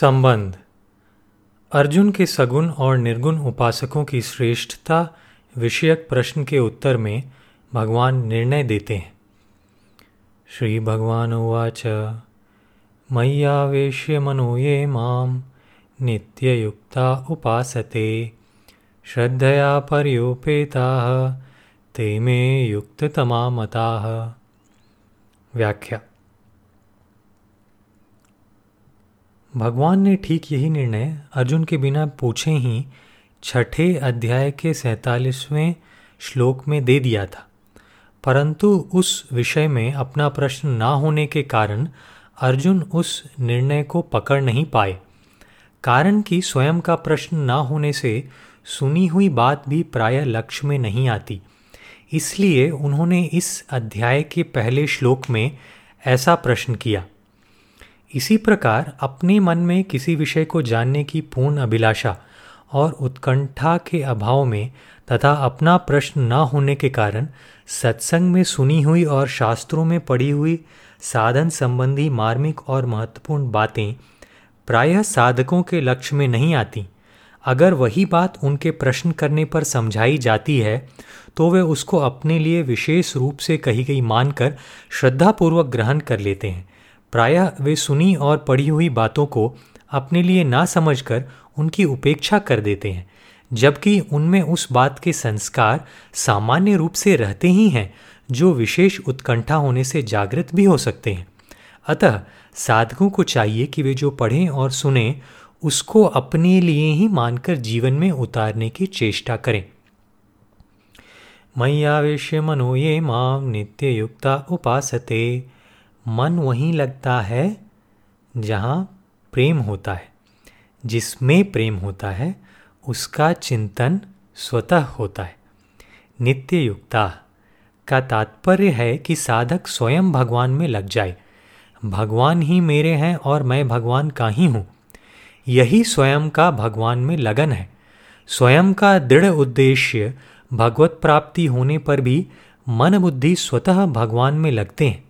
संबंध। अर्जुन के सगुण और निर्गुण उपासकों की श्रेष्ठता विषयक प्रश्न के उत्तर में भगवान निर्णय देते हैं। श्री भगवान उवाच मय्यावेश्य मनो ये माम नित्ययुक्ता उपासते, श्रद्धया पर्योपेता, ते मे युक्ततमा मता व्याख्या। भगवान ने ठीक यही निर्णय अर्जुन के बिना पूछे ही छठे अध्याय के सैतालीसवें श्लोक में दे दिया था। परंतु उस विषय में अपना प्रश्न ना होने के कारण अर्जुन उस निर्णय को पकड़ नहीं पाए। कारण कि स्वयं का प्रश्न ना होने से सुनी हुई बात भी प्राय लक्ष्य में नहीं आती। इसलिए उन्होंने इस अध्याय के पहले श्लोक में ऐसा प्रश्न किया। इसी प्रकार अपने मन में किसी विषय को जानने की पूर्ण अभिलाषा और उत्कंठा के अभाव में तथा अपना प्रश्न न होने के कारण सत्संग में सुनी हुई और शास्त्रों में पढ़ी हुई साधन संबंधी मार्मिक और महत्वपूर्ण बातें प्रायः साधकों के लक्ष्य में नहीं आती। अगर वही बात उनके प्रश्न करने पर समझाई जाती है तो वे उसको अपने लिए विशेष रूप से कही गई मानकर श्रद्धापूर्वक ग्रहण कर लेते हैं। प्रायः वे सुनी और पढ़ी हुई बातों को अपने लिए ना समझकर उनकी उपेक्षा कर देते हैं, जबकि उनमें उस बात के संस्कार सामान्य रूप से रहते ही हैं, जो विशेष उत्कंठा होने से जागृत भी हो सकते हैं। अतः साधकों को चाहिए कि वे जो पढ़ें और सुने, उसको अपने लिए ही मानकर जीवन में उतारने की चेष्टा करें। मैयावेश्य मनो ये माम नित्य युक्ता उपासते। मन वहीं लगता है जहाँ प्रेम होता है। जिसमें प्रेम होता है, उसका चिंतन स्वतः होता है। नित्य युक्ता का तात्पर्य है कि साधक स्वयं भगवान में लग जाए। भगवान ही मेरे हैं और मैं भगवान का ही हूँ। यही स्वयं का भगवान में लगन है। स्वयं का दृढ़ उद्देश्य भगवत प्राप्ति होने पर भी मन बुद्धि स्वतः भगवान में लगते हैं।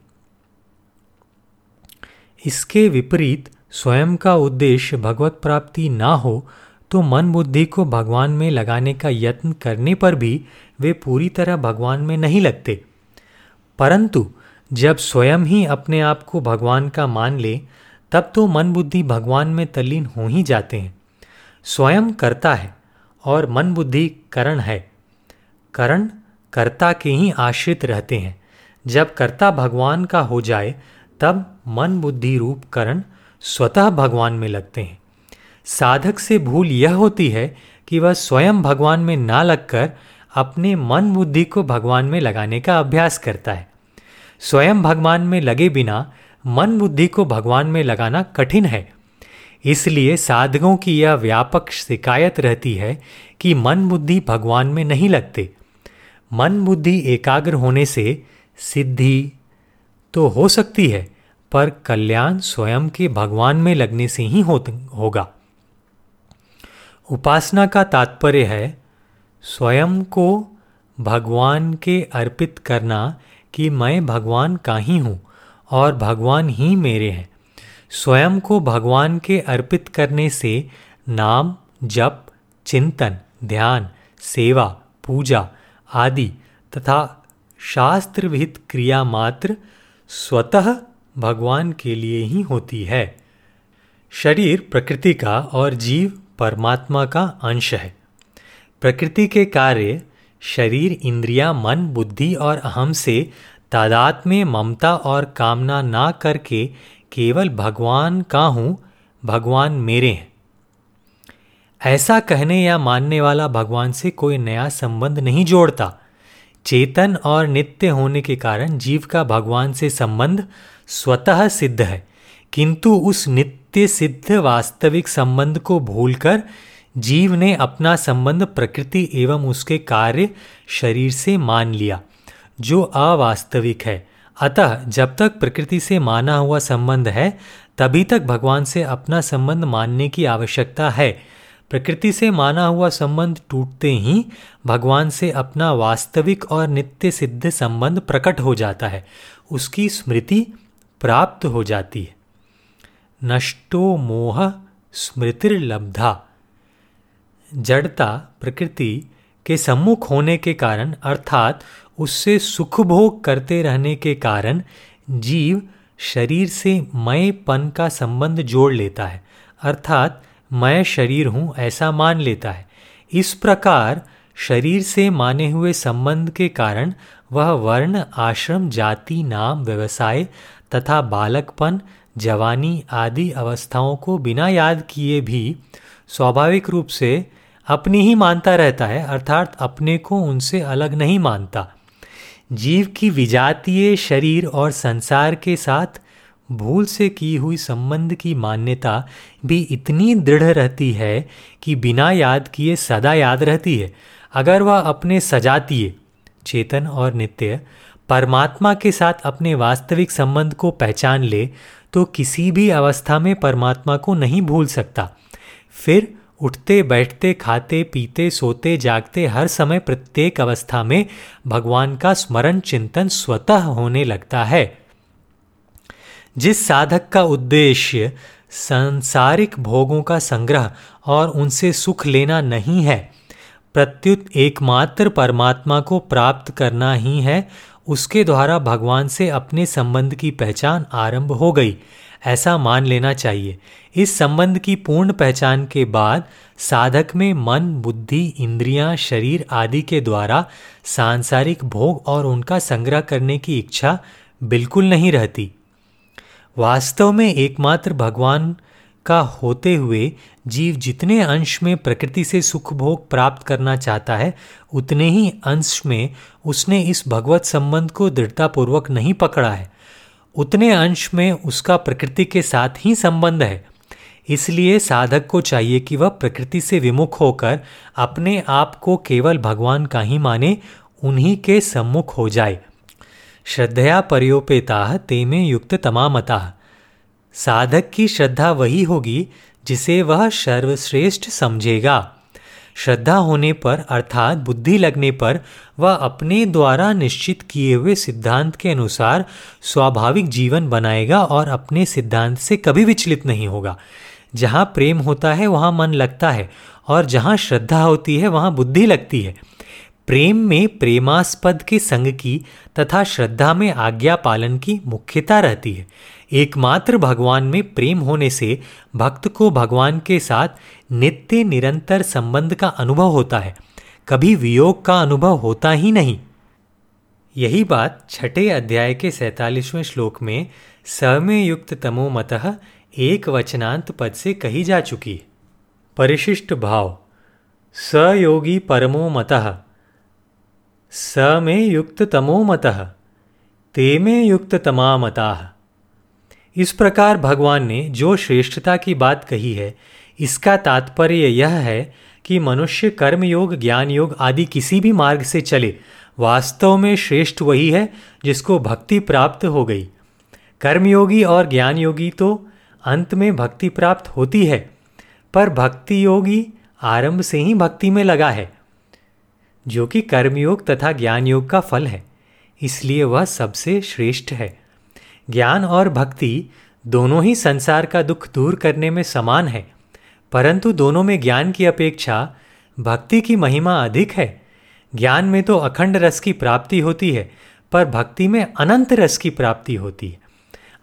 इसके विपरीत स्वयं का उद्देश्य भगवत प्राप्ति ना हो तो मन बुद्धि को भगवान में लगाने का यत्न करने पर भी वे पूरी तरह भगवान में नहीं लगते। परंतु जब स्वयं ही अपने आप को भगवान का मान ले, तब तो मन बुद्धि भगवान में तल्लीन हो ही जाते हैं। स्वयं करता है और मन बुद्धि करण है। करण कर्ता के ही आश्रित रहते हैं। जब कर्ता भगवान का हो जाए तब मन बुद्धि रूप करण स्वतः भगवान में लगते हैं। साधक से भूल यह होती है कि वह स्वयं भगवान में ना लगकर अपने मन बुद्धि को भगवान में लगाने का अभ्यास करता है। स्वयं भगवान में लगे बिना मन बुद्धि को भगवान में लगाना कठिन है। इसलिए साधकों की यह व्यापक शिकायत रहती है कि मन बुद्धि भगवान में नहीं लगते। मन बुद्धि एकाग्र होने से सिद्धि तो हो सकती है पर कल्याण स्वयं के भगवान में लगने से ही हो, होगा। उपासना का तात्पर्य है स्वयं को भगवान के अर्पित करना कि मैं भगवान का ही हूँ और भगवान ही मेरे हैं। स्वयं को भगवान के अर्पित करने से नाम जप चिंतन ध्यान सेवा पूजा आदि तथा शास्त्रविहित क्रिया मात्र स्वतः भगवान के लिए ही होती है। शरीर प्रकृति का और जीव परमात्मा का अंश है। प्रकृति के कार्य शरीर, इंद्रिया, मन, बुद्धि और अहम से तादात में ममता और कामना ना करके केवल भगवान का हूँ, भगवान मेरे हैं। ऐसा कहने या मानने वाला भगवान से कोई नया संबंध नहीं जोड़ता। चेतन और नित्य होने के कारण जीव का भगवान से संबंध स्वतः सिद्ध है। किंतु उस नित्य सिद्ध वास्तविक संबंध को भूलकर जीव ने अपना संबंध प्रकृति एवं उसके कार्य शरीर से मान लिया, जो अवास्तविक है। अतः जब तक प्रकृति से माना हुआ संबंध है, तभी तक भगवान से अपना संबंध मानने की आवश्यकता है। प्रकृति से माना हुआ संबंध टूटते ही भगवान से अपना वास्तविक और नित्य सिद्ध संबंध प्रकट हो जाता है। उसकी स्मृति प्राप्त हो जाती है। नष्टो मोह स्मृतिर्लब्धा। जड़ता प्रकृति के सम्मुख होने के कारण, अर्थात उससे सुख भोग करते रहने के कारण, जीव शरीर से मयपन का संबंध जोड़ लेता है। अर्थात मैं शरीर हूँ, ऐसा मान लेता है। इस प्रकार शरीर से माने हुए संबंध के कारण वह वर्ण, आश्रम, जाति, नाम, व्यवसाय तथा बालकपन, जवानी आदि अवस्थाओं को बिना याद किए भी स्वाभाविक रूप से अपनी ही मानता रहता है, अर्थात अपने को उनसे अलग नहीं मानता। जीव की विजातीय शरीर और संसार के साथ भूल से की हुई संबंध की मान्यता भी इतनी दृढ़ रहती है कि बिना याद किए सदा याद रहती है। अगर वह अपने सजातीय, चेतन और नित्य, परमात्मा के साथ अपने वास्तविक संबंध को पहचान ले तो किसी भी अवस्था में परमात्मा को नहीं भूल सकता। फिर उठते, बैठते, खाते, पीते, सोते, जागते, हर समय प्रत्येक अवस्था में भगवान का स्मरण चिंतन स्वतः होने लगता है। जिस साधक का उद्देश्य सांसारिक भोगों का संग्रह और उनसे सुख लेना नहीं है प्रत्युत एकमात्र परमात्मा को प्राप्त करना ही है उसके द्वारा भगवान से अपने संबंध की पहचान आरंभ हो गई। ऐसा मान लेना चाहिए। इस संबंध की पूर्ण पहचान के बाद साधक में मन बुद्धि इंद्रियाँ, शरीर आदि के द्वारा सांसारिक भोग और उनका संग्रह करने की इच्छा बिल्कुल नहीं रहती। वास्तव में एकमात्र भगवान का होते हुए जीव जितने अंश में प्रकृति से सुख भोग प्राप्त करना चाहता है, उतने ही अंश में उसने इस भगवत संबंध को दृढ़तापूर्वक नहीं पकड़ा है। उतने अंश में उसका प्रकृति के साथ ही संबंध है। इसलिए साधक को चाहिए कि वह प्रकृति से विमुख होकर अपने आप को केवल भगवान का ही माने, उन्हीं के सम्मुख हो जाए। श्रद्धया पर्योपेता ते में युक्त तमामता। साधक की श्रद्धा वही होगी, जिसे वह सर्वश्रेष्ठ समझेगा। श्रद्धा होने पर, अर्थात बुद्धि लगने पर, वह अपने द्वारा निश्चित किए हुए सिद्धांत के अनुसार स्वाभाविक जीवन बनाएगा और अपने सिद्धांत से कभी विचलित नहीं होगा। जहाँ प्रेम होता है, वहाँ मन लगता है, और जहाँ श्रद्धा होती है, वहाँ बुद्धि लगती है। प्रेम में प्रेमास्पद के संग की तथा श्रद्धा में आज्ञा पालन की मुख्यता रहती है। एकमात्र भगवान में प्रेम होने से भक्त को भगवान के साथ नित्य निरंतर संबंध का अनुभव होता है। कभी वियोग का अनुभव होता ही नहीं। यही बात छठे अध्याय के सैतालीसवें श्लोक में समय युक्त तमो मतः एक वचनांत पद से कही जा चुकी है। परिशिष्ट भाव, सयोगी परमो मतः स में युक्त तमो मतः, ते में युक्त तमा मता इस प्रकार भगवान ने जो श्रेष्ठता की बात कही है, इसका तात्पर्य यह है कि मनुष्य कर्म योग ज्ञान योग आदि किसी भी मार्ग से चले, वास्तव में श्रेष्ठ वही है जिसको भक्ति प्राप्त हो गई। कर्मयोगी और ज्ञान योगी तो अंत में भक्ति प्राप्त होती है, पर भक्ति योगी आरंभ से ही भक्ति में लगा है। जो कि कर्मयोग तथा ज्ञान योग का फल है, इसलिए वह सबसे श्रेष्ठ है। ज्ञान और भक्ति दोनों ही संसार का दुख दूर करने में समान है, परंतु दोनों में ज्ञान की अपेक्षा भक्ति की महिमा अधिक है। ज्ञान में तो अखंड रस की प्राप्ति होती है, पर भक्ति में अनंत रस की प्राप्ति होती है।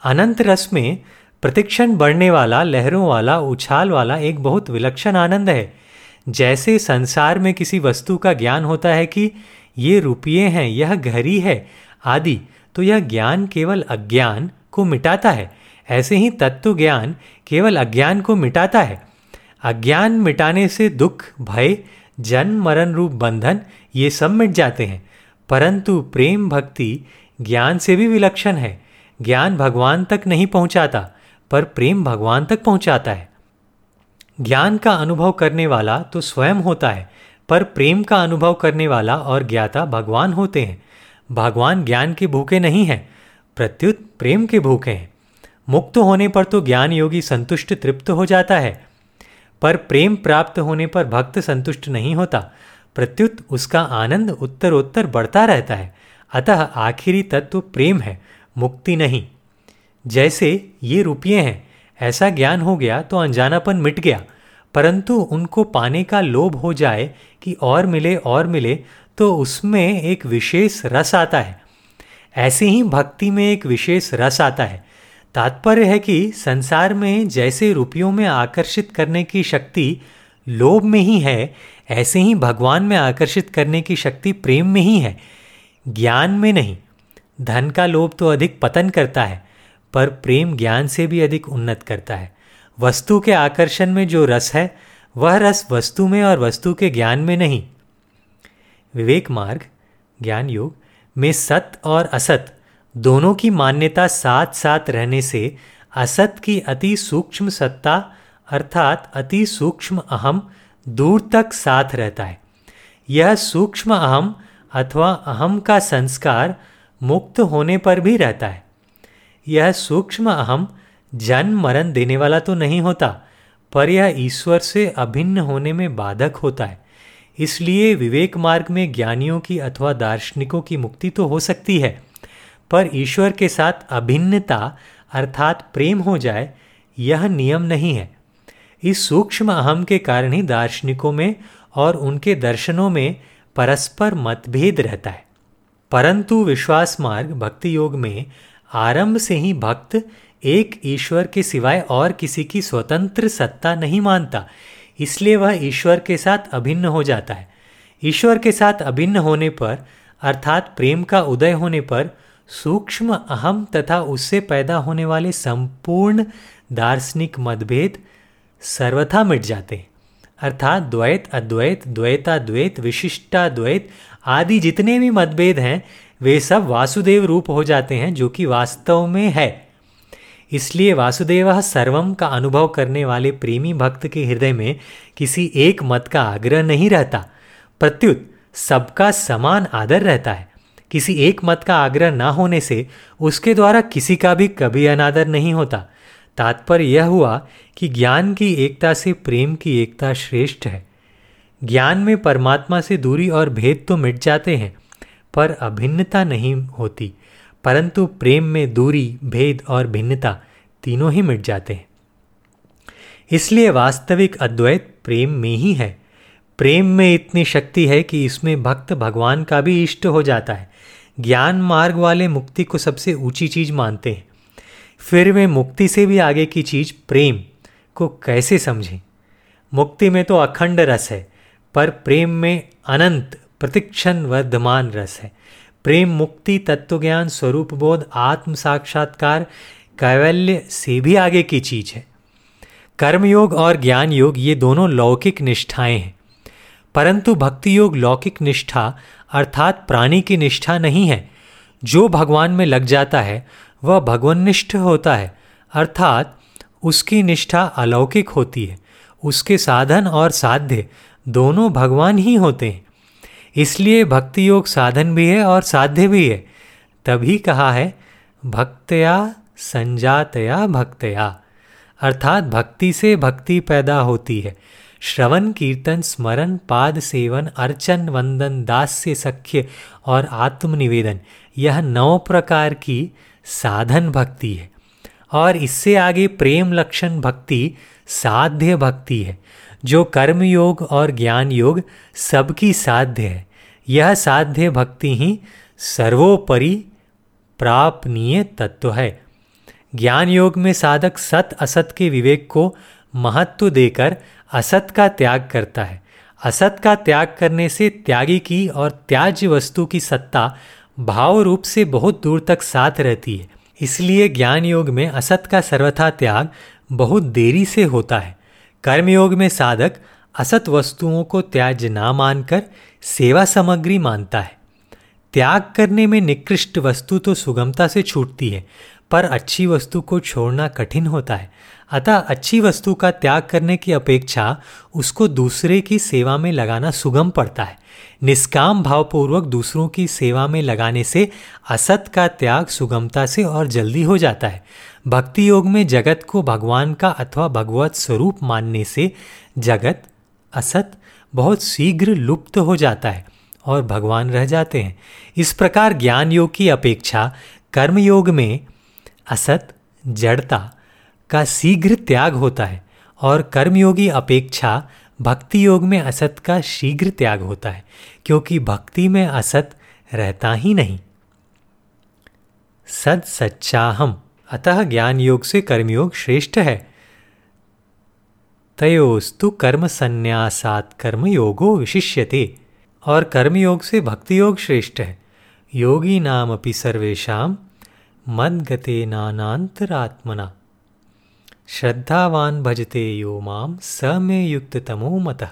अनंत रस में प्रतिक्षण बढ़ने वाला, लहरों वाला, उछाल वाला एक बहुत विलक्षण आनंद है। जैसे संसार में किसी वस्तु का ज्ञान होता है कि ये रुपये हैं, यह घड़ी है आदि तो यह ज्ञान केवल अज्ञान को मिटाता है। ऐसे ही तत्व ज्ञान केवल अज्ञान को मिटाता है। अज्ञान मिटाने से दुख, भय जन्म मरण रूप, बंधन, ये सब मिट जाते हैं। परंतु प्रेम भक्ति ज्ञान से भी विलक्षण है। ज्ञान भगवान तक नहीं पहुंचाता, पर प्रेम भगवान तक पहुंचाता है। ज्ञान का अनुभव करने वाला तो स्वयं होता है, पर प्रेम का अनुभव करने वाला और ज्ञाता भगवान होते हैं। भगवान ज्ञान के भूखे नहीं हैं, प्रत्युत प्रेम के भूखे हैं। मुक्त होने पर तो ज्ञान योगी संतुष्ट तृप्त हो जाता है, पर प्रेम प्राप्त होने पर भक्त संतुष्ट नहीं होता। प्रत्युत उसका आनंद उत्तरोत्तर बढ़ता रहता है, अतः आखिरी तत्व प्रेम है, मुक्ति नहीं। जैसे ये रुपये हैं, ऐसा ज्ञान हो गया तो अनजानापन मिट गया परंतु उनको पाने का लोभ हो जाए कि और मिले और मिले तो उसमें एक विशेष रस आता है। ऐसे ही भक्ति में एक विशेष रस आता है। तात्पर्य है कि संसार में जैसे रुपयों में आकर्षित करने की शक्ति लोभ में ही है, ऐसे ही भगवान में आकर्षित करने की शक्ति प्रेम में ही है, ज्ञान में नहीं। धन का लोभ तो अधिक पतन करता है, पर प्रेम ज्ञान से भी अधिक उन्नत करता है। वस्तु के आकर्षण में जो रस है, वह रस वस्तु में और वस्तु के ज्ञान में नहीं। विवेक मार्ग, ज्ञान योग, में सत और असत, दोनों की मान्यता साथ साथ रहने से असत की अति सूक्ष्म सत्ता, अर्थात अति सूक्ष्म अहम, दूर तक साथ रहता है। यह सूक्ष्म अहम अथवा अहम का संस्कार मुक्त होने पर भी रहता है। यह सूक्ष्म अहम जन्म मरण देने वाला तो नहीं होता, पर यह ईश्वर से अभिन्न होने में बाधक होता है। इसलिए विवेक मार्ग में ज्ञानियों की अथवा दार्शनिकों की मुक्ति तो हो सकती है, पर ईश्वर के साथ अभिन्नता अर्थात प्रेम हो जाए, यह नियम नहीं है। इस सूक्ष्म अहम के कारण ही दार्शनिकों में और उनके दर्शनों में परस्पर मतभेद रहता है। परंतु विश्वास मार्ग भक्ति योग में आरंभ से ही भक्त एक ईश्वर के सिवाय और किसी की स्वतंत्र सत्ता नहीं मानता, इसलिए वह ईश्वर के साथ अभिन्न हो जाता है। ईश्वर के साथ अभिन्न होने पर, अर्थात प्रेम का उदय होने पर, सूक्ष्म अहम तथा उससे पैदा होने वाले संपूर्ण दार्शनिक मतभेद सर्वथा मिट जाते हैं। अर्थात द्वैत, अद्वैत, द्वैताद्वैत, विशिष्टाद्वैत आदि जितने भी मतभेद हैं, वे सब वासुदेव रूप हो जाते हैं जो कि वास्तव में है। इसलिए वासुदेव सर्वम का अनुभव करने वाले प्रेमी भक्त के हृदय में किसी एक मत का आग्रह नहीं रहता। प्रत्युत, सबका समान आदर रहता है। किसी एक मत का आग्रह ना होने से उसके द्वारा किसी का भी कभी अनादर नहीं होता। तात्पर्य यह हुआ कि ज्ञान की एकता से प्रेम की एकता श्रेष्ठ है। ज्ञान में परमात्मा से दूरी और भेद तो मिट जाते हैं, पर अभिन्नता नहीं होती। परंतु प्रेम में दूरी, भेद और भिन्नता तीनों ही मिट जाते हैं। इसलिए वास्तविक अद्वैत प्रेम में ही है। प्रेम में इतनी शक्ति है कि इसमें भक्त भगवान का भी इष्ट हो जाता है। ज्ञान मार्ग वाले मुक्ति को सबसे ऊँची चीज़ मानते हैं। फिर वे मुक्ति से भी आगे की चीज़ प्रेम को कैसे समझें? मुक्ति में तो अखंड रस है, पर प्रेम में अनंत प्रतिक्षण वर्धमान रस है। प्रेम मुक्ति तत्वज्ञान स्वरूप बोध, आत्म साक्षात्कार, कैवल्य से भी आगे की चीज़ है। कर्मयोग और ज्ञान योग ये दोनों लौकिक निष्ठाएँ हैं। परंतु भक्ति योग लौकिक निष्ठा अर्थात प्राणी की निष्ठा नहीं है। जो भगवान में लग जाता है, वह भगवनिष्ठ होता है। अर्थात उसकी निष्ठा अलौकिक होती है। उसके साधन और साध्य दोनों भगवान ही होते हैं। इसलिए भक्ति योग साधन भी है और साध्य भी है। तभी कहा है, भक्तया संजातया भक्तया। अर्थात भक्ति से भक्ति पैदा होती है। श्रवण, कीर्तन, स्मरण, पाद सेवन, अर्चन, वंदन, दास्य, सख्य और आत्मनिवेदन, यह नौ प्रकार की साधन भक्ति है। और इससे आगे प्रेम लक्षण भक्ति, साध्य भक्ति है। जो कर्म योग और ज्ञान योग सबकी साध्य है। यह साध्य भक्ति ही सर्वोपरि प्रापनीय तत्व है। ज्ञान योग में साधक सत असत के विवेक को महत्व देकर असत का त्याग करता है। असत का त्याग करने से त्यागी की और त्याज्य वस्तु की सत्ता भाव रूप से बहुत दूर तक साथ रहती है। इसलिए ज्ञान योग में असत का सर्वथा त्याग बहुत देरी से होता है। कर्मयोग में साधक असत वस्तुओं को त्याज ना मानकर सेवा सामग्री मानता है। त्याग करने में निकृष्ट वस्तु तो सुगमता से छूटती है, पर अच्छी वस्तु को छोड़ना कठिन होता है। अतः अच्छी वस्तु का त्याग करने की अपेक्षा उसको दूसरे की सेवा में लगाना सुगम पड़ता है। निष्काम भावपूर्वक दूसरों की सेवा में लगाने से असत का त्याग सुगमता से और जल्दी हो जाता है। भक्ति योग में जगत को भगवान का अथवा भगवत स्वरूप मानने से जगत असत बहुत शीघ्र लुप्त हो जाता है और भगवान रह जाते हैं। इस प्रकार ज्ञान योग की अपेक्षा कर्म योग में असत, जड़ता का शीघ्र त्याग होता है और कर्मयोगी अपेक्षा भक्ति योग में असत का शीघ्र त्याग होता है, क्योंकि भक्ति में असत रहता ही नहीं। सद सच्चा हम अतः ज्ञान योग से कर्मयोग श्रेष्ठ है। तयोस्तु कर्म संन्यासात कर्म योगो विशिष्यते, और कर्मयोग से भक्ति योग श्रेष्ठ है। योगी नाम अपि सर्वेशा मदगते नानांतरात्मना। श्रद्धावान भजते यो माम स में युक्त तमो मतः